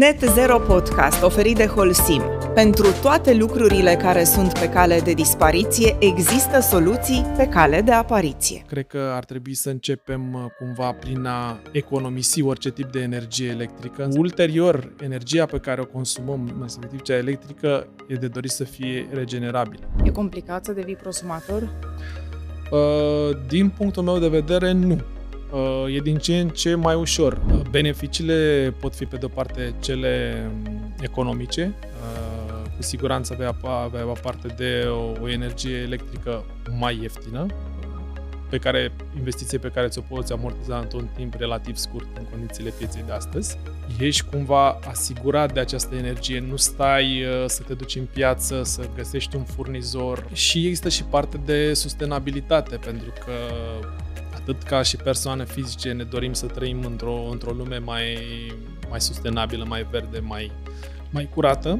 Net Zero Podcast, oferit de Holsim. Pentru toate lucrurile care sunt pe cale de dispariție, există soluții pe cale de apariție. Cred că ar trebui să începem uh, cumva prin a economisi orice tip de energie electrică. Ulterior, energia pe care o consumăm, respectiv cea electrică, e de dorit să fie regenerabilă. E complicat să devii prosumator? Uh, din punctul meu de vedere, nu. Uh, e din ce în ce mai ușor. Uh, beneficiile pot fi, pe de-o parte, cele um, economice. Uh, cu siguranță vei avea parte de o, o energie electrică mai ieftină, pe care, investiție pe care ți-o poți amortiza într-un timp relativ scurt în condițiile pieței de astăzi. Ești cumva asigurat de această energie, nu stai uh, să te duci în piață, să găsești un furnizor și există și parte de sustenabilitate, pentru că atât ca și persoane fizice ne dorim să trăim într-o, într-o lume mai, mai sustenabilă, mai verde, mai, mai curată,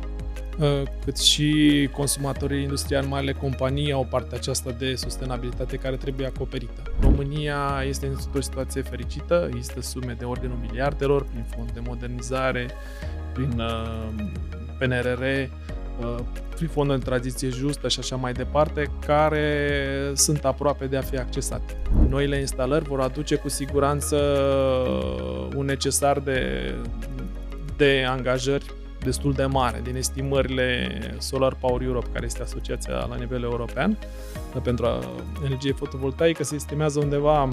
uh, cât și consumatorii industriali, mai ale companii, au partea aceasta de sustenabilitate care trebuie acoperită. România este într-o situație fericită, există sume de ordinul miliardelor prin fond de modernizare, prin uh, PNRR, uh, fonduri de tranziție justă și așa mai departe, care sunt aproape de a fi accesate. Noile instalări vor aduce cu siguranță un necesar de, de angajări destul de mare din estimările Solar Power Europe, care este asociația la nivel european pentru energie fotovoltaică, se estimează undeva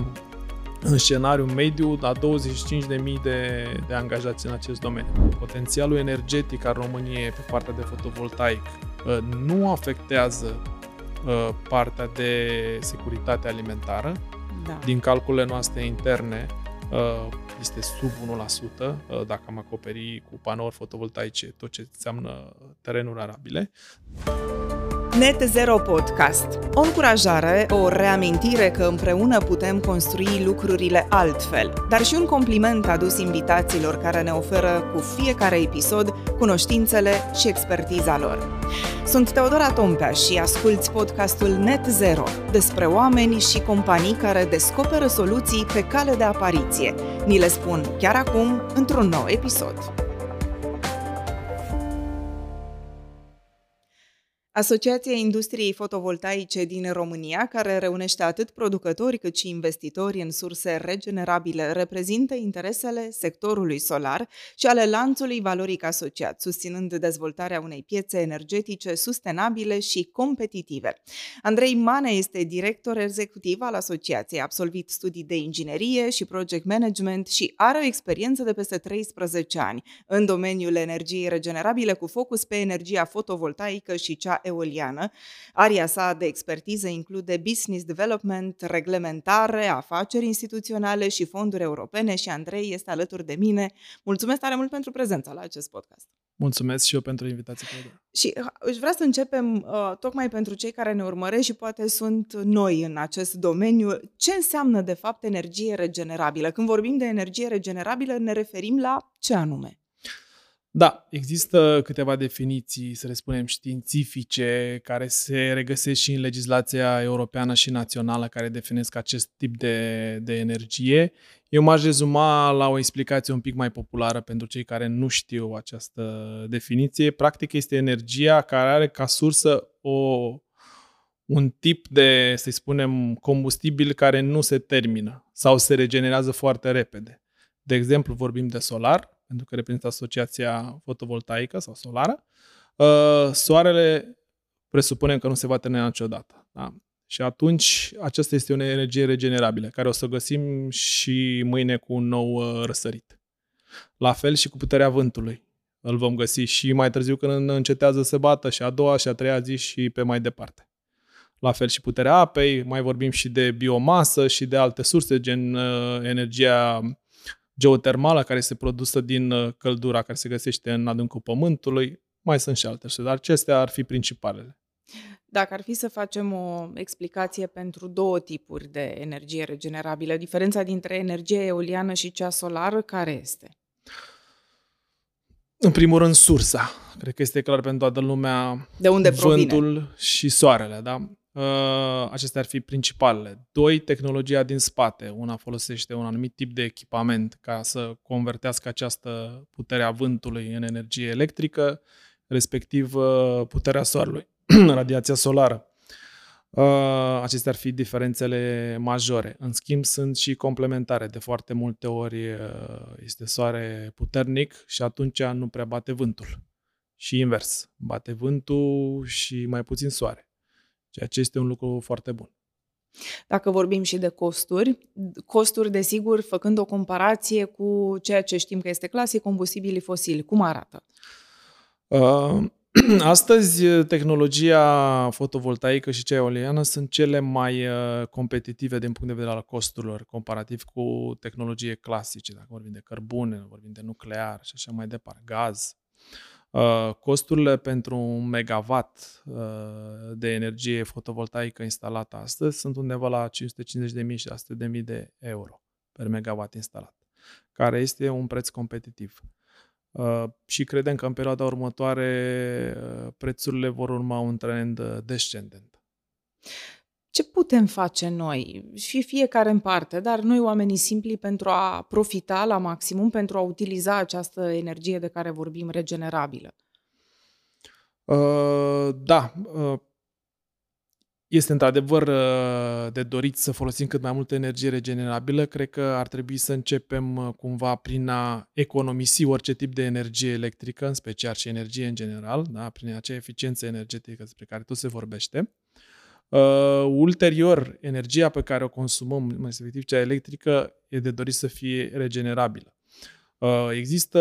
în scenariu mediu la 25.000 de, de angajați în acest domeniu. Potențialul energetic al României pe partea de fotovoltaic uh, nu afectează uh, partea de securitate alimentară. Da. Din calculele noastre interne, uh, este sub 1% dacă am acoperi cu panouri fotovoltaice tot ce înseamnă terenuri arabile. Net Zero Podcast. O încurajare, o reamintire că împreună putem construi lucrurile altfel, dar și un compliment adus invitațiilor care ne oferă cu fiecare episod cunoștințele și expertiza lor. Sunt Teodora Tompea și asculți podcastul Net Zero despre oameni și companii care descoperă soluții pe cale de apariție. Ni le spun chiar acum într-un nou episod. Asociația Industriei Fotovoltaice din România, care reunește atât producători cât și investitori în surse regenerabile, reprezintă interesele sectorului solar și ale lanțului valoric asociat, susținând dezvoltarea unei piețe energetice sustenabile și competitive. Andrei Mane este director executiv al asociației, a absolvit studii de inginerie și project management și are o experiență de peste 13 ani în domeniul energiei regenerabile cu focus pe energia fotovoltaică și cea eoliană. Aria sa de expertiză include business development, reglementare, afaceri instituționale și fonduri europene și Andrei este alături de mine. Mulțumesc tare mult pentru prezența la acest podcast. Mulțumesc și eu pentru invitație. Și uh, își vrea să începem uh, tocmai pentru cei care ne urmăresc și poate sunt noi în acest domeniu. Ce înseamnă de fapt energie regenerabilă? Când vorbim de energie regenerabilă ne referim la ce anume? Da, există câteva definiții, să le spunem, științifice, care se regăsesc și în legislația europeană și națională, care definesc acest tip de, de energie. Eu m-aș rezuma la o explicație un pic mai populară pentru cei care nu știu această definiție. Practic este energia care are ca sursă o, un tip de, să spunem, combustibil care nu se termină sau se regenerează foarte repede. De exemplu, vorbim de solar, pentru că reprezintă asociația fotovoltaică sau solară, uh, soarele presupunem că nu se va termina niciodată. Da? Și atunci aceasta este o energie regenerabilă, care o să găsim și mâine cu un nou uh, răsărit. La fel și cu puterea vântului. Îl vom găsi și mai târziu când încetează să bată și a doua și a treia zi și pe mai departe. La fel și puterea apei, mai vorbim și de biomasă și de alte surse, gen uh, energia geotermală care este produsă din uh, căldura care se găsește în adâncul pământului. Mai sunt și alte, dar acestea ar fi principalele. Dacă ar fi să facem o explicație pentru două tipuri de energie regenerabilă, diferența dintre energia eoliană și cea solară, care este? În primul rând, sursa. Cred că este clar pentru toată lumea de unde vântul provine? și soarele. Da? Uh, acestea ar fi principalele. Doi, tehnologia din spate. Una folosește un anumit tip de echipament ca să convertească această putere a vântului în energie electrică, respectiv uh, puterea soarelui, radiația solară. Uh, acestea ar fi diferențele majore. În schimb, sunt și complementare. De foarte multe ori este soare puternic și atunci nu prea bate vântul. Și invers, bate vântul și mai puțin soare ceea ce este un lucru foarte bun. Dacă vorbim și de costuri, costuri, desigur, făcând o comparație cu ceea ce știm că este clasic, combustibilii fosili, cum arată? Uh, astăzi, tehnologia fotovoltaică și cea eoliană sunt cele mai uh, competitive din punct de vedere al costurilor, comparativ cu tehnologie clasice, dacă vorbim de cărbune, vorbim de nuclear și așa mai departe, gaz. Uh, costurile pentru un megawatt uh, de energie fotovoltaică instalată astăzi sunt undeva la 550.000 și 100.000 de euro per megawatt instalat, care este un preț competitiv. Uh, și credem că în perioada următoare prețurile vor urma un trend descendent. Ce putem face noi, și fiecare în parte, dar noi oamenii simpli pentru a profita la maximum, pentru a utiliza această energie de care vorbim regenerabilă? Uh, da, uh, este într-adevăr uh, de dorit să folosim cât mai multă energie regenerabilă. Cred că ar trebui să începem uh, cumva prin a economisi orice tip de energie electrică, în special și energie în general, da? prin acea eficiență energetică despre care tot se vorbește. Uh, ulterior, energia pe care o consumăm, mai respectiv cea electrică, e de dorit să fie regenerabilă. Uh, există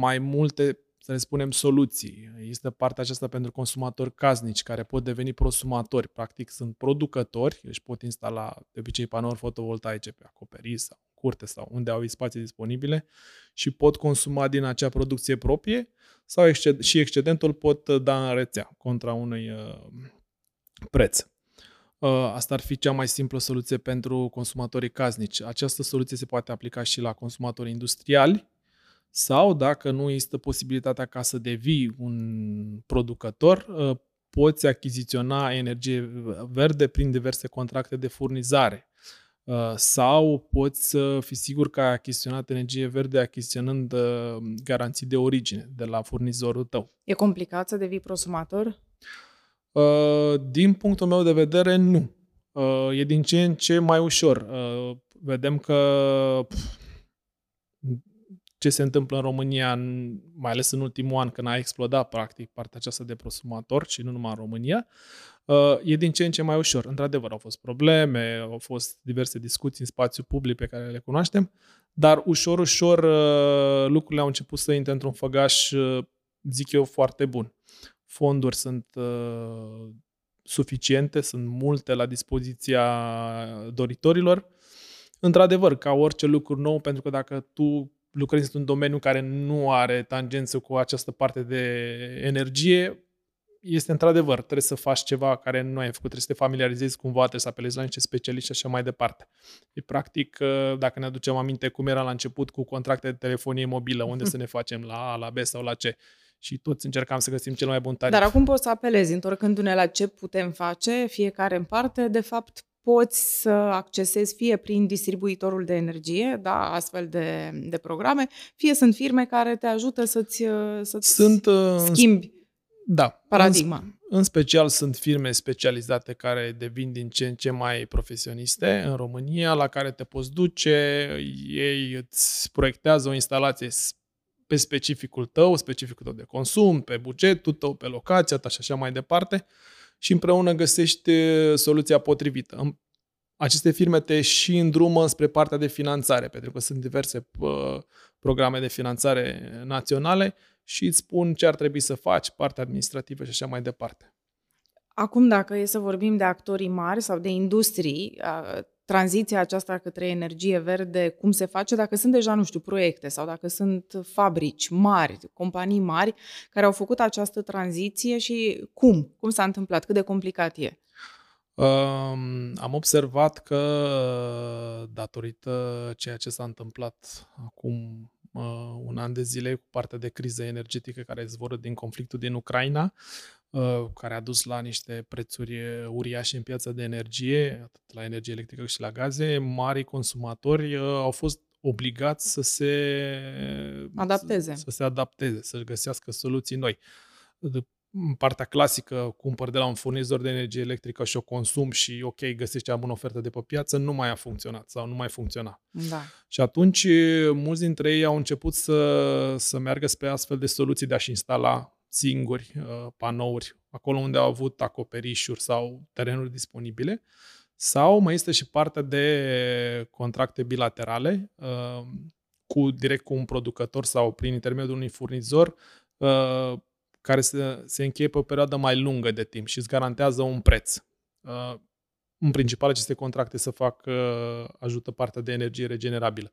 mai multe, să le spunem, soluții. Există partea aceasta pentru consumatori casnici care pot deveni prosumatori. Practic sunt producători, își pot instala de obicei panouri fotovoltaice pe acoperiș sau curte sau unde au spații disponibile și pot consuma din acea producție proprie sau exced- și excedentul pot da în rețea contra unui uh, preț. Uh, asta ar fi cea mai simplă soluție pentru consumatorii casnici. Această soluție se poate aplica și la consumatorii industriali sau, dacă nu există posibilitatea ca să devii un producător, uh, poți achiziționa energie verde prin diverse contracte de furnizare. Uh, sau poți să fii sigur că ai achiziționat energie verde achiziționând garanții de origine de la furnizorul tău. E complicat să devii prosumator? Uh, din punctul meu de vedere, nu. Uh, e din ce în ce mai ușor. Uh, vedem că ce se întâmplă în România, mai ales în ultimul an, când a explodat practic partea aceasta de prosumator și nu numai în România, e din ce în ce mai ușor. Într-adevăr, au fost probleme, au fost diverse discuții în spațiu public pe care le cunoaștem, dar ușor, ușor lucrurile au început să intre într-un făgaș, zic eu, foarte bun fonduri sunt uh, suficiente, sunt multe la dispoziția doritorilor. Într-adevăr, ca orice lucru nou, pentru că dacă tu lucrezi într-un domeniu care nu are tangență cu această parte de energie, este într-adevăr, trebuie să faci ceva care nu ai făcut, trebuie să te familiarizezi cumva, trebuie să apelezi la niște specialiști și așa mai departe. E practic, uh, dacă ne aducem aminte cum era la început cu contracte de telefonie mobilă, unde să ne facem la A, la B sau la C și toți încercam să găsim cel mai bun tarif. Dar acum poți să apelezi, întorcându-ne la ce putem face, fiecare în parte, de fapt poți să accesezi fie prin distribuitorul de energie, da, astfel de, de programe, fie sunt firme care te ajută să-ți, să-ți sunt, uh, schimbi da, paradigma. În, în special sunt firme specializate care devin din ce în ce mai profesioniste în România, la care te poți duce, ei îți proiectează o instalație pe specificul tău, specificul tău de consum, pe bugetul tău, pe locația ta și așa mai departe și împreună găsești soluția potrivită. Aceste firme te și îndrumă spre partea de finanțare, pentru că sunt diverse uh, programe de finanțare naționale și îți spun ce ar trebui să faci, partea administrativă și așa mai departe. Acum, dacă e să vorbim de actorii mari sau de industrii, tranziția aceasta către energie verde, cum se face, dacă sunt deja, nu știu, proiecte sau dacă sunt fabrici mari, companii mari care au făcut această tranziție și cum? Cum s-a întâmplat? Cât de complicat e? Um, am observat că, datorită ceea ce s-a întâmplat acum uh, un an de zile cu partea de criză energetică care zvoră din conflictul din Ucraina, care a dus la niște prețuri uriașe în piața de energie, atât la energie electrică cât și la gaze, mari consumatori au fost obligați să se adapteze, să, să se adapteze, să găsească soluții noi. De partea clasică, cumpăr de la un furnizor de energie electrică și o consum și ok, găsești cea bună ofertă de pe piață, nu mai a funcționat sau nu mai funcționa. Da. Și atunci mulți dintre ei au început să, să meargă spre astfel de soluții de a-și instala singuri uh, panouri acolo unde au avut acoperișuri sau terenuri disponibile sau mai este și partea de contracte bilaterale uh, cu direct cu un producător sau prin intermediul unui furnizor uh, care se, se încheie pe o perioadă mai lungă de timp și îți garantează un preț. Uh, în principal, aceste contracte să fac, ajută partea de energie regenerabilă.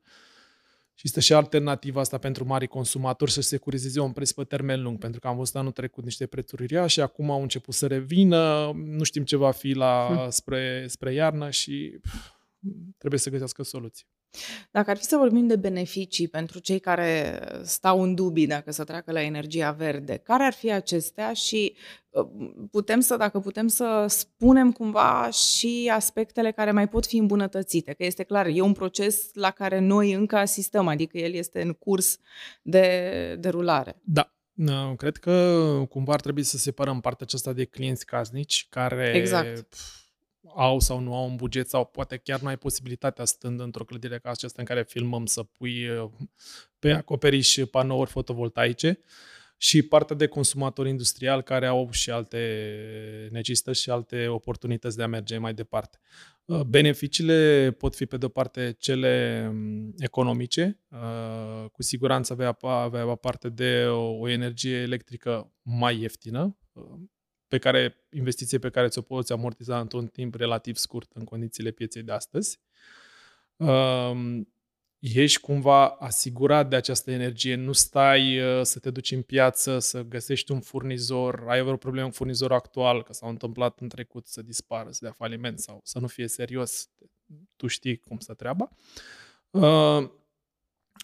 Și este și alternativa asta pentru mari consumatori să securizeze un preț pe termen lung, pentru că am văzut anul trecut niște prețuri uriașe, acum au început să revină, nu știm ce va fi la, hm. spre, spre iarnă și pf, trebuie să găsească soluții. Dacă ar fi să vorbim de beneficii pentru cei care stau în dubii dacă să treacă la energia verde, care ar fi acestea și uh, putem să, dacă putem să spunem cumva și aspectele care mai pot fi îmbunătățite, că este clar, e un proces la care noi încă asistăm, adică el este în curs de derulare. Da, Cred că cumva ar trebui să separăm partea aceasta de clienți casnici care exact au sau nu au un buget sau poate chiar nu ai posibilitatea stând într-o clădire ca aceasta în care filmăm să pui uh, pe acoperiș panouri fotovoltaice. Și partea de consumatori industrial care au și alte necesități și alte oportunități de a merge mai departe. Uh, beneficiile pot fi pe de-o parte cele um, economice, uh, cu siguranță avea, avea parte de o, o energie electrică mai ieftină, pe care, investiție pe care ți-o poți amortiza într-un timp relativ scurt în condițiile pieței de astăzi. Um, ești cumva asigurat de această energie, nu stai uh, să te duci în piață, să găsești un furnizor, ai vreo problemă cu furnizorul actual, că s-au întâmplat în trecut să dispară, să dea faliment sau să nu fie serios, tu știi cum să treaba. Uh,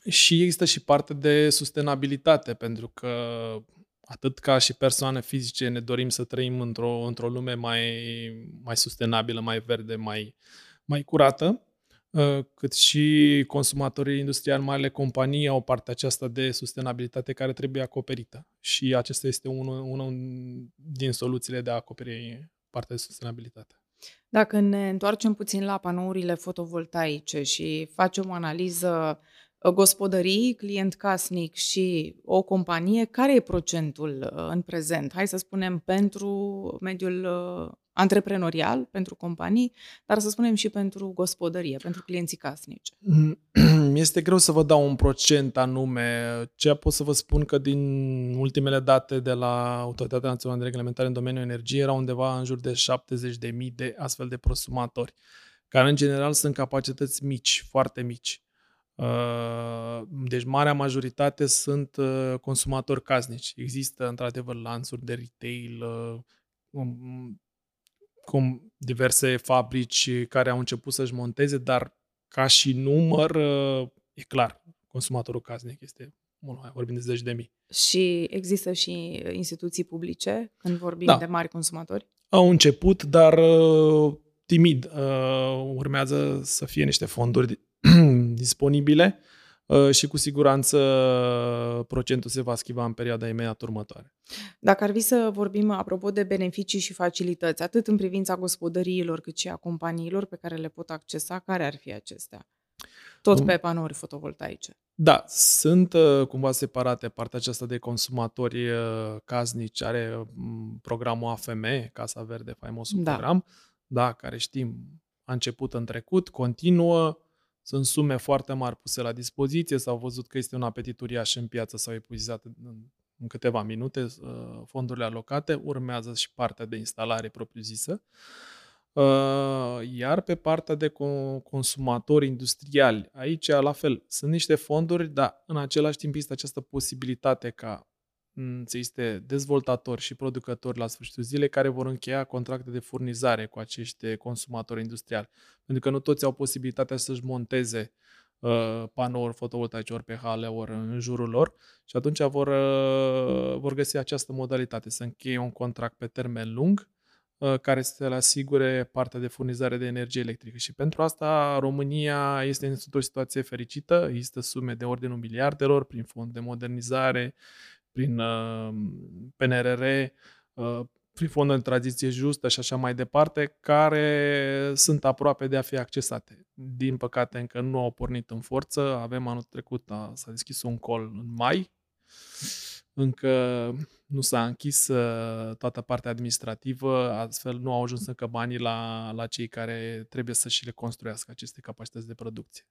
și există și parte de sustenabilitate, pentru că atât ca și persoane fizice ne dorim să trăim într-o, într-o lume mai, mai sustenabilă, mai verde, mai, mai curată, uh, cât și consumatorii industriali, marile companii au partea aceasta de sustenabilitate care trebuie acoperită. Și acesta este unul, unul din soluțiile de a acoperi partea de sustenabilitate. Dacă ne întoarcem puțin la panourile fotovoltaice și facem o analiză gospodării, client casnic și o companie, care e procentul uh, în prezent? Hai să spunem pentru mediul uh, antreprenorial, pentru companii, dar să spunem și pentru gospodărie, pentru clienții casnici. Este greu să vă dau un procent anume. Ce pot să vă spun că din ultimele date de la Autoritatea Națională de Reglementare în domeniul energiei era undeva în jur de 70.000 de astfel de prosumatori, care în general sunt capacități mici, foarte mici. Uh, deci marea majoritate sunt uh, consumatori casnici. Există într-adevăr lanțuri de retail, uh, um, cum diverse fabrici care au început să-și monteze, dar ca și număr, e clar, consumatorul casnic este mult mai, vorbim de zeci de mii. Și există și instituții publice când vorbim da. de mari consumatori? Au început, dar timid. Urmează să fie niște fonduri disponibile uh, și cu siguranță procentul se va schimba în perioada imediat următoare. Dacă ar fi să vorbim apropo de beneficii și facilități, atât în privința gospodăriilor cât și a companiilor pe care le pot accesa, care ar fi acestea? Tot pe panouri fotovoltaice. Da, sunt uh, cumva separate partea aceasta de consumatori uh, casnici, are mm, programul AFM, Casa Verde, faimosul da. program, da, care știm a început în trecut, continuă, sunt sume foarte mari puse la dispoziție, s-au văzut că este un apetit uriaș în piață, s-au epuizat în, în câteva minute uh, fondurile alocate, urmează și partea de instalare propriu-zisă. Uh, iar pe partea de consumatori industriali, aici la fel, sunt niște fonduri, dar în același timp este această posibilitate ca să existe dezvoltatori și producători la sfârșitul zilei care vor încheia contracte de furnizare cu acești consumatori industriali. Pentru că nu toți au posibilitatea să-și monteze uh, panouri fotovoltaice ori pe hale, ori în jurul lor și atunci vor, uh, vor găsi această modalitate, să încheie un contract pe termen lung uh, care să le asigure partea de furnizare de energie electrică. Și pentru asta România este într-o situație fericită, există sume de ordinul miliardelor prin fond de modernizare, prin uh, PNRR, uh, prin fondul de tranziție justă și așa mai departe, care sunt aproape de a fi accesate. Din păcate încă nu au pornit în forță, avem anul trecut, a, s-a deschis un col în mai, încă nu s-a închis uh, toată partea administrativă, astfel nu au ajuns încă banii la, la cei care trebuie să și le construiască aceste capacități de producție.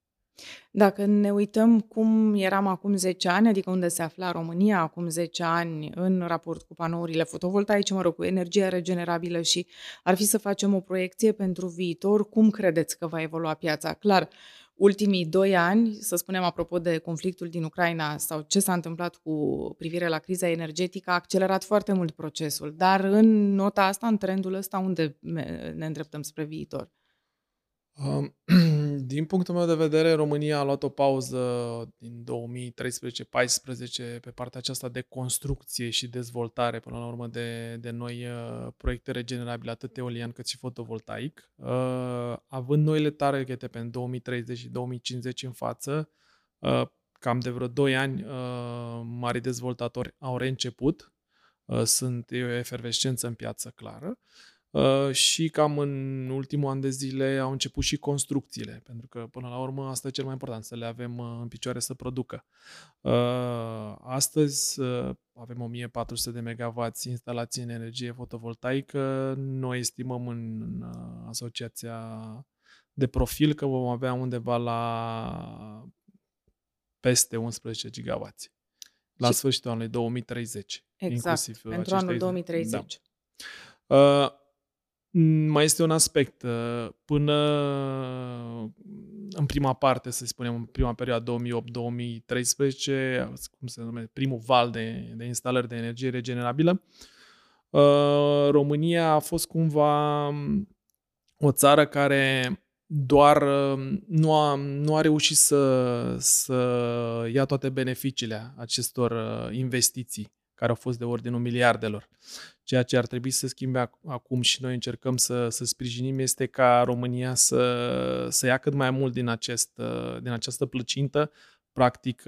Dacă ne uităm cum eram acum 10 ani, adică unde se afla România acum 10 ani în raport cu panourile fotovoltaice, mă rog, cu energia regenerabilă și ar fi să facem o proiecție pentru viitor, cum credeți că va evolua piața? Clar, ultimii doi ani, să spunem apropo de conflictul din Ucraina sau ce s-a întâmplat cu privire la criza energetică, a accelerat foarte mult procesul. Dar în nota asta, în trendul ăsta, unde ne îndreptăm spre viitor? Din punctul meu de vedere, România a luat o pauză din 2013-14 pe partea aceasta de construcție și dezvoltare, până la urmă, de, de noi uh, proiecte regenerabile, atât eolian cât și fotovoltaic. Uh, având noile targete pe 2030 și 2050 în față, uh, cam de vreo 2 ani, mari dezvoltatori au reînceput. Sunt e o efervescență în piață clară. Uh, și cam în ultimul an de zile au început și construcțiile, pentru că până la urmă asta e cel mai important, să le avem uh, în picioare să producă. Uh, astăzi avem 1400 de MW instalații în energie fotovoltaică, noi estimăm în asociația de profil că vom avea undeva la peste 11 GW la și... sfârșitul anului 2030. Exact, pentru anul 2030. Da. Uh, mai este un aspect. Uh, până în prima parte, să spunem, în prima perioadă 2008-2013, cum se numește, primul val de, de instalări de energie regenerabilă, uh, România a fost cumva um, o țară care doar um, nu a, nu a reușit să, să ia toate beneficiile acestor uh, investiții care au fost de ordinul miliardelor. Ceea ce ar trebui să schimbe acum și noi încercăm să, să sprijinim este ca România să, să ia cât mai mult din, acest, din această plăcintă. Practic,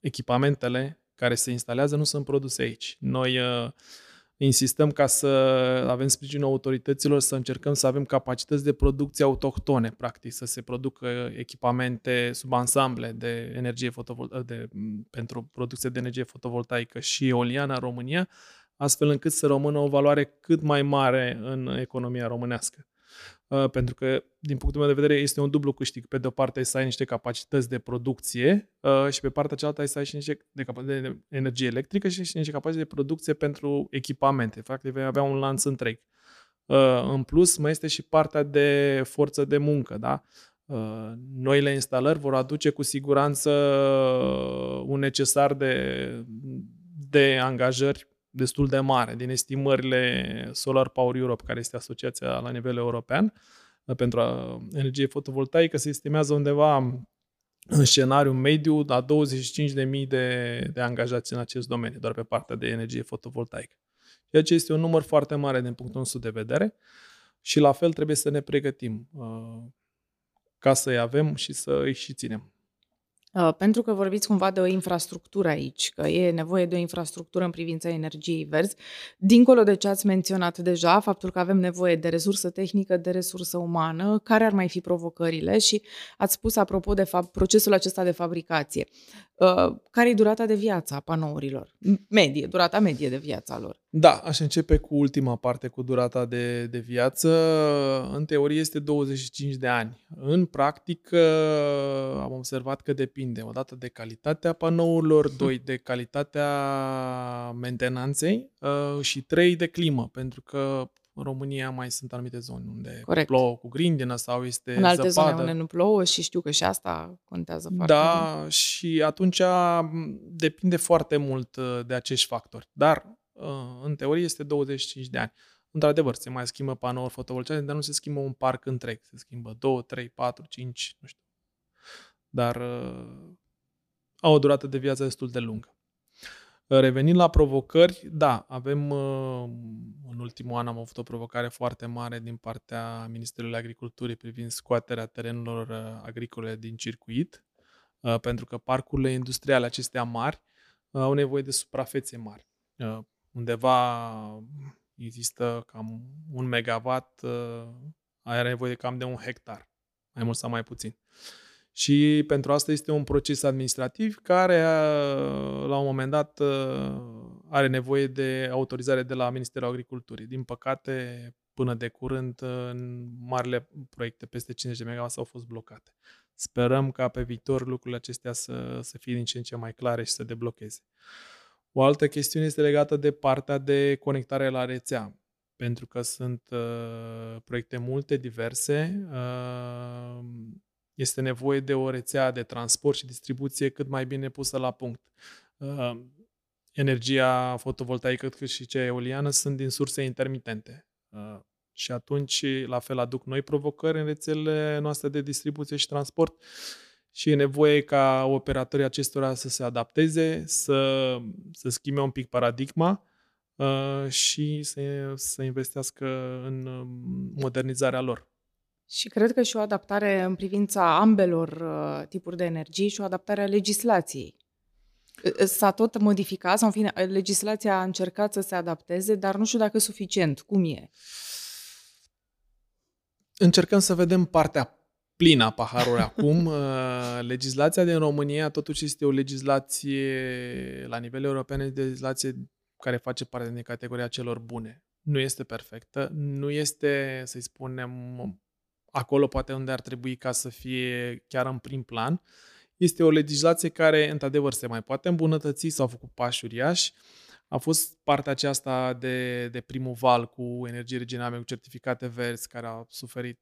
echipamentele care se instalează nu sunt produse aici. Noi uh, insistăm ca să avem sprijinul autorităților, să încercăm să avem capacități de producție autohtone, practic, să se producă echipamente sub ansamble de energie fotovol- de, pentru producție de energie fotovoltaică și eoliană în România, astfel încât să rămână o valoare cât mai mare în economia românească. Uh, pentru că, din punctul meu de vedere, este un dublu câștig. Pe de o parte, să ai niște capacități de producție uh, și pe partea cealaltă să ai și niște de, de energie electrică și niște capacități de producție pentru echipamente. Practic, vei avea un lanț întreg. Uh, în plus, mai este și partea de forță de muncă, da? Noile instalări vor aduce cu siguranță un necesar de, de angajări destul de mare din estimările Solar Power Europe, care este asociația la nivel european uh, pentru energie fotovoltaică, se estimează undeva în scenariu mediu la 25.000 de, de angajați în acest domeniu, doar pe partea de energie fotovoltaică. Ceea ce este un număr foarte mare din punctul nostru de vedere și la fel trebuie să ne pregătim uh, ca să-i avem și să îi și ținem. Uh, pentru că vorbiți cumva de o infrastructură aici, că e nevoie de o infrastructură în privința energiei verzi, dincolo de ce ați menționat deja, faptul că avem nevoie de resursă tehnică, de resursă umană, care ar mai fi provocările și ați spus apropo de fapt, procesul acesta de fabricație. Uh, care e durata de viață a panourilor? Medie, durata medie de viața lor. Da, aș începe cu ultima parte, cu durata de, de viață. În teorie este 25 de ani. În practică am observat că depinde odată de calitatea panourilor, hm. doi de calitatea mentenanței uh, și trei de climă, pentru că în România mai sunt anumite zone unde Corect. plouă cu grindină sau este În alte zăpadă. zone unde nu plouă și știu că și asta contează foarte da, mult. și atunci depinde foarte mult uh, de acești factori. Dar, uh, în teorie, este 25 de ani. Într-adevăr, se mai schimbă panouri fotovoltaice, dar nu se schimbă un parc întreg. Se schimbă 2, 3, 4, 5, nu știu, dar au o durată de viață destul de lungă. Revenind la provocări, da, avem în ultimul an am avut o provocare foarte mare din partea Ministerului Agriculturii privind scoaterea terenurilor agricole din circuit, pentru că parcurile industriale acestea mari au nevoie de suprafețe mari. Undeva există cam un megawatt, are nevoie de cam de un hectar, mai mult sau mai puțin. Și pentru asta este un proces administrativ care, la un moment dat, are nevoie de autorizare de la Ministerul Agriculturii. Din păcate, până de curând, în marile proiecte peste 50 de MW au fost blocate. Sperăm ca pe viitor lucrurile acestea să, să fie din ce în ce mai clare și să deblocheze. O altă chestiune este legată de partea de conectare la rețea, pentru că sunt uh, proiecte multe, diverse. Uh, este nevoie de o rețea de transport și distribuție cât mai bine pusă la punct. Uh, energia fotovoltaică cât și cea eoliană sunt din surse intermitente. Uh, și atunci, la fel, aduc noi provocări în rețelele noastre de distribuție și transport și e nevoie ca operatorii acestora să se adapteze, să, să schimbe un pic paradigma uh, și să, să investească în um, modernizarea lor. Și cred că și o adaptare în privința ambelor uh, tipuri de energie și o adaptare a legislației. S-a tot modificat, sau în fine, legislația a încercat să se adapteze, dar nu știu dacă suficient. Cum e? Încercăm să vedem partea plină a paharului acum. Uh, legislația din România totuși este o legislație la nivel european, este o legislație care face parte din categoria celor bune. Nu este perfectă, nu este, să-i spunem, acolo poate unde ar trebui ca să fie chiar în prim plan. Este o legislație care, într-adevăr, se mai poate îmbunătăți, s-au făcut pași uriași. A fost partea aceasta de, de primul val cu energie regenerabile, cu certificate verzi, care a suferit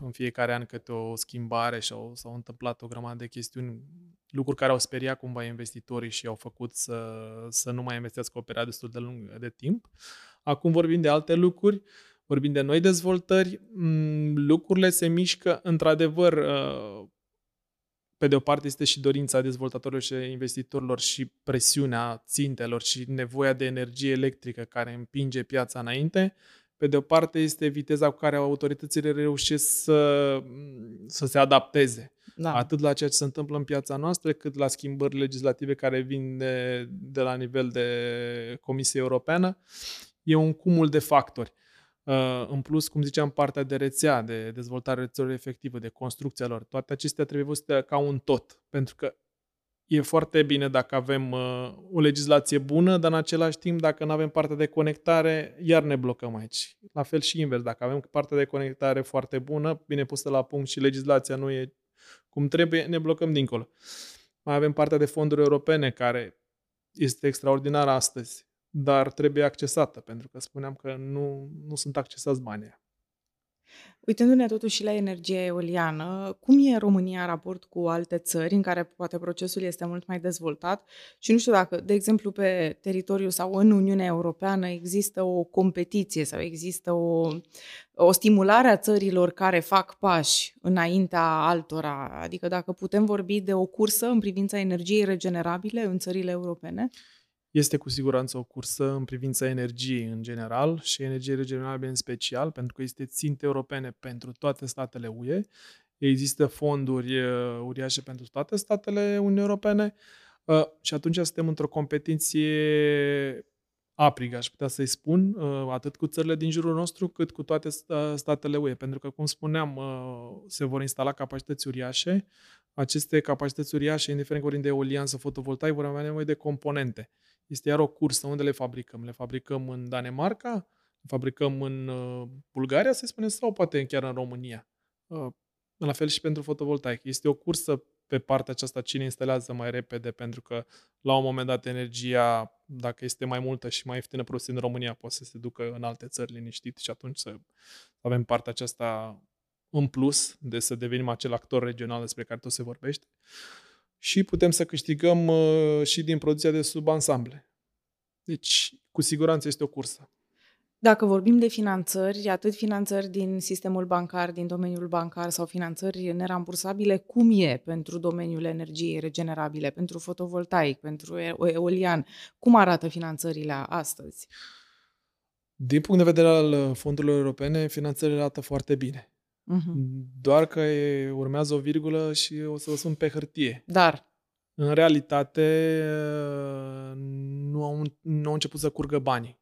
în fiecare an câte o schimbare și au, s-au întâmplat o grămadă de chestiuni, lucruri care au speriat cumva investitorii și au făcut să, să nu mai investească o perioadă destul de lungă de timp. Acum vorbim de alte lucruri vorbim de noi dezvoltări, mm, lucrurile se mișcă într-adevăr uh, pe de o parte este și dorința dezvoltatorilor și investitorilor și presiunea țintelor și nevoia de energie electrică care împinge piața înainte. Pe de o parte este viteza cu care autoritățile reușesc să, să se adapteze. Da. Atât la ceea ce se întâmplă în piața noastră, cât la schimbări legislative care vin de, de la nivel de Comisie Europeană. E un cumul de factori. Uh, în plus, cum ziceam, partea de rețea, de dezvoltare rețelor efectivă, de construcția lor, toate acestea trebuie văzute ca un tot. Pentru că e foarte bine dacă avem uh, o legislație bună, dar în același timp, dacă nu avem partea de conectare, iar ne blocăm aici. La fel și invers, dacă avem partea de conectare foarte bună, bine pusă la punct și legislația nu e cum trebuie, ne blocăm dincolo. Mai avem partea de fonduri europene, care este extraordinară astăzi dar trebuie accesată, pentru că spuneam că nu, nu sunt accesați banii. Uitându-ne totuși la energia eoliană, cum e România în raport cu alte țări în care poate procesul este mult mai dezvoltat și nu știu dacă, de exemplu, pe teritoriul sau în Uniunea Europeană există o competiție sau există o, o stimulare a țărilor care fac pași înaintea altora, adică dacă putem vorbi de o cursă în privința energiei regenerabile în țările europene? Este cu siguranță o cursă în privința energiei în general și energiei regenerabile în special, pentru că este ținte europene pentru toate statele UE. Există fonduri uh, uriașe pentru toate statele Uniunii Europene uh, și atunci suntem într-o competiție aprigă, aș putea să-i spun, uh, atât cu țările din jurul nostru, cât cu toate statele UE. Pentru că, cum spuneam, se vor instala capacități uriașe. Aceste capacități uriașe, indiferent că vorbim de eolian sau fotovoltaic, vor avea nevoie de componente. Este iar o cursă. Unde le fabricăm? Le fabricăm în Danemarca? Le fabricăm în uh, Bulgaria, să spunem, sau poate chiar în România? Uh, la fel și pentru fotovoltaic. Este o cursă pe partea aceasta cine instalează mai repede, pentru că la un moment dat energia, dacă este mai multă și mai ieftină produsă în România, poate să se ducă în alte țări liniștit și atunci să avem partea aceasta în plus de să devenim acel actor regional despre care tot se vorbește. Uh, și putem să câștigăm uh, și din producția de subansamble. Deci, cu siguranță este o cursă. Dacă vorbim de finanțări, atât finanțări din sistemul bancar, din domeniul bancar sau finanțări nerambursabile, cum e pentru domeniul energiei regenerabile, pentru fotovoltaic, pentru eolian? Cum arată finanțările astăzi? Din punct de vedere al fondurilor europene, finanțările arată foarte bine. Uh-huh. Doar că e, urmează o virgulă și o să vă spun pe hârtie. Dar? În realitate, nu au, nu au început să curgă banii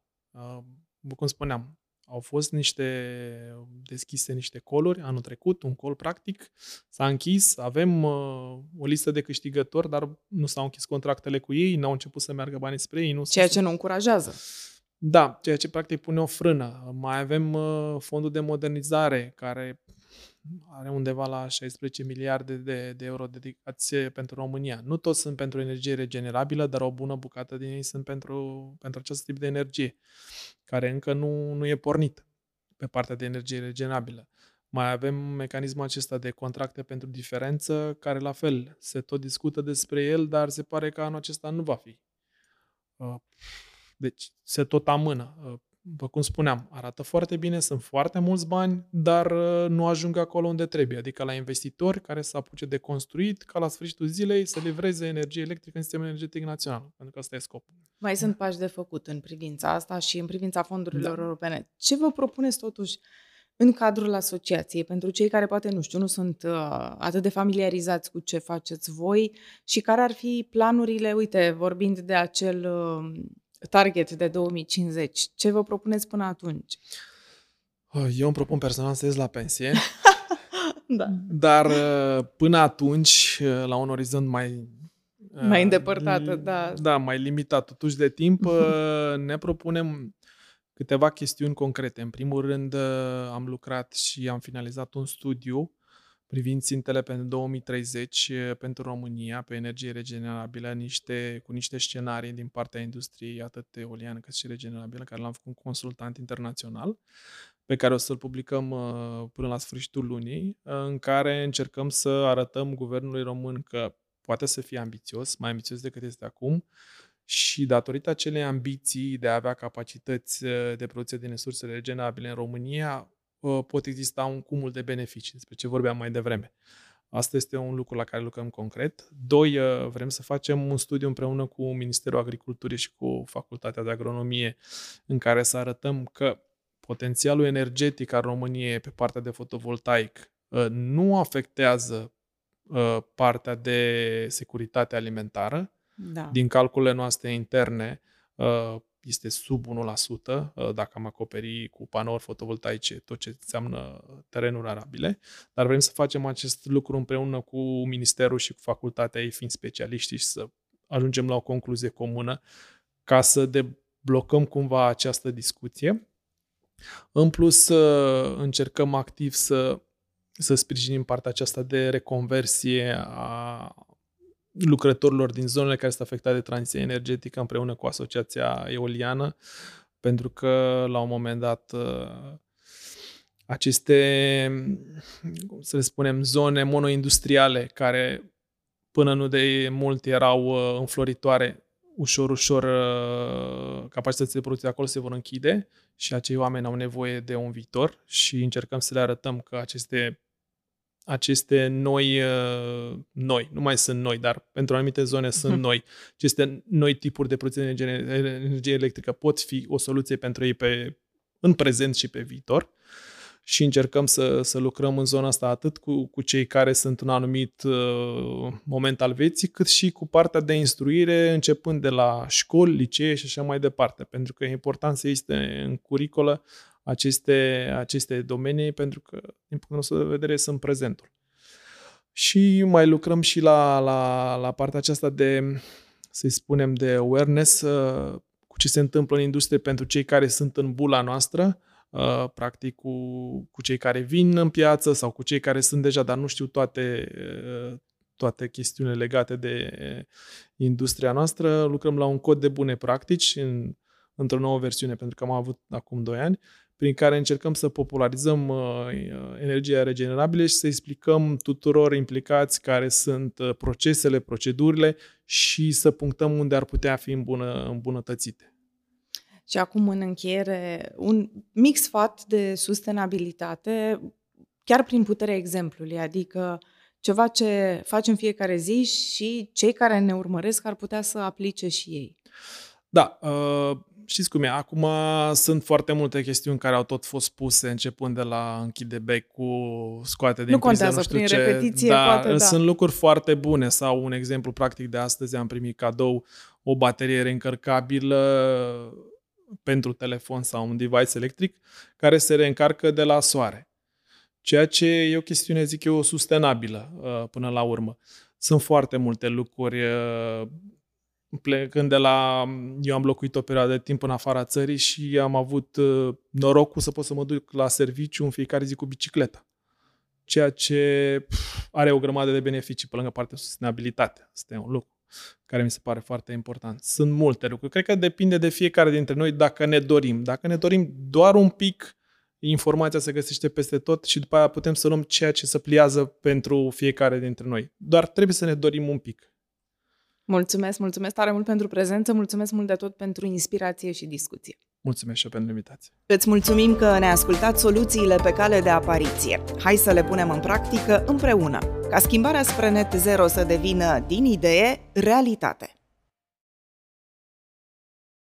cum spuneam, au fost niște deschise niște coluri anul trecut, un col practic, s-a închis, avem uh, o listă de câștigători, dar nu s-au închis contractele cu ei, n-au început să meargă banii spre ei. Nu ceea ce nu încurajează. Da, ceea ce practic pune o frână. Mai avem uh, fondul de modernizare, care are undeva la 16 miliarde de, de euro dedicați pentru România. Nu toți sunt pentru energie regenerabilă, dar o bună bucată din ei sunt pentru, pentru acest tip de energie, care încă nu, nu e pornit pe partea de energie regenerabilă. Mai avem mecanismul acesta de contracte pentru diferență, care la fel se tot discută despre el, dar se pare că anul acesta nu va fi. Uh, deci se tot amână. Uh, după cum spuneam, arată foarte bine, sunt foarte mulți bani, dar uh, nu ajung acolo unde trebuie, adică la investitori care să apuce de construit ca la sfârșitul zilei să livreze energie electrică în sistemul energetic național, pentru că asta e scopul. Mai sunt pași de făcut în privința asta și în privința fondurilor da. europene. Ce vă propuneți totuși în cadrul asociației, pentru cei care poate, nu știu, nu sunt uh, atât de familiarizați cu ce faceți voi și care ar fi planurile, uite, vorbind de acel uh, target de 2050. Ce vă propuneți până atunci? Eu îmi propun personal să ies la pensie. da. Dar uh, până atunci, uh, la un orizont mai... Uh, mai îndepărtată, da. Da, mai limitat totuși de timp, ne propunem câteva chestiuni concrete. În primul rând, am lucrat și am finalizat un studiu privind țintele pentru 2030 pentru România pe energie regenerabilă niște, cu niște scenarii din partea industriei atât eoliană cât și regenerabilă, care l-am făcut un consultant internațional pe care o să-l publicăm până la sfârșitul lunii, în care încercăm să arătăm guvernului român că poate să fie ambițios, mai ambițios decât este acum, și datorită acelei ambiții de a avea capacități de producție din resurse regenerabile în România, pot exista un cumul de beneficii, despre ce vorbeam mai devreme. Asta este un lucru la care lucrăm concret. Doi, uh, vrem să facem un studiu împreună cu Ministerul Agriculturii și cu Facultatea de Agronomie în care să arătăm că potențialul energetic al României pe partea de fotovoltaic uh, nu afectează uh, partea de securitate alimentară. Da. Din calculele noastre interne, este sub 1% uh, dacă am acoperi cu panouri fotovoltaice tot ce înseamnă terenuri arabile, dar vrem să facem acest lucru împreună cu Ministerul și cu facultatea ei fiind specialiști și să ajungem la o concluzie comună ca să deblocăm cumva această discuție. În plus, încercăm activ să, să sprijinim partea aceasta de reconversie a lucrătorilor din zonele care sunt afectate de tranziție energetică împreună cu Asociația Eoliană, pentru că la un moment dat uh, aceste, cum să le spunem, zone monoindustriale care până nu de mult erau uh, înfloritoare, ușor, ușor uh, capacitățile de producție acolo se vor închide și acei oameni au nevoie de un viitor și încercăm să le arătăm că aceste aceste noi, uh, noi, nu mai sunt noi, dar pentru anumite zone sunt mhm. noi, aceste noi tipuri de producție de energie, energie electrică pot fi o soluție pentru ei pe, în prezent și pe viitor. Și încercăm să, să lucrăm în zona asta atât cu, cu cei care sunt în anumit uh, moment al vieții, cât și cu partea de instruire, începând de la școli, licee și așa mai departe, pentru că e important să existe în curicolă aceste, aceste domenii, pentru că, din punctul nostru de vedere, sunt prezentul. Și mai lucrăm și la, la, la partea aceasta de, să-i spunem, de awareness uh, cu ce se întâmplă în industrie pentru cei care sunt în bula noastră, uh, practic cu, cu cei care vin în piață sau cu cei care sunt deja, dar nu știu toate, uh, toate chestiunile legate de industria noastră. Lucrăm la un cod de bune practici în, într-o nouă versiune, pentru că am avut acum 2 ani, prin care încercăm să popularizăm uh, uh, energia regenerabilă și să explicăm tuturor implicați care sunt uh, procesele, procedurile și să punctăm unde ar putea fi îmbună, îmbunătățite. Și acum, în încheiere, un mic sfat de sustenabilitate, chiar prin puterea exemplului, adică ceva ce facem fiecare zi și cei care ne urmăresc ar putea să aplice și ei. Da, uh, știți cum e, acum sunt foarte multe chestiuni care au tot fost puse începând de la închide bec cu scoate din Nu contează, priză, nu prin ce. repetiție da, poate, da. Sunt lucruri foarte bune sau un exemplu practic de astăzi am primit cadou o baterie reîncărcabilă pentru telefon sau un device electric care se reîncarcă de la soare. Ceea ce e o chestiune, zic eu, sustenabilă uh, până la urmă. Sunt foarte multe lucruri uh, plecând de la... Eu am locuit o perioadă de timp în afara țării și am avut uh, norocul să pot să mă duc la serviciu în fiecare zi cu bicicleta. Ceea ce pf, are o grămadă de beneficii pe lângă partea de sustenabilitate. Asta e un lucru care mi se pare foarte important. Sunt multe lucruri. Cred că depinde de fiecare dintre noi dacă ne dorim. Dacă ne dorim doar un pic, informația se găsește peste tot și după aia putem să luăm ceea ce se pliază pentru fiecare dintre noi. Doar trebuie să ne dorim un pic. Mulțumesc, mulțumesc tare mult pentru prezență, mulțumesc mult de tot pentru inspirație și discuție. Mulțumesc și eu pentru invitație. Îți mulțumim că ne-ai ascultat soluțiile pe cale de apariție. Hai să le punem în practică împreună, ca schimbarea spre net zero să devină din idee realitate.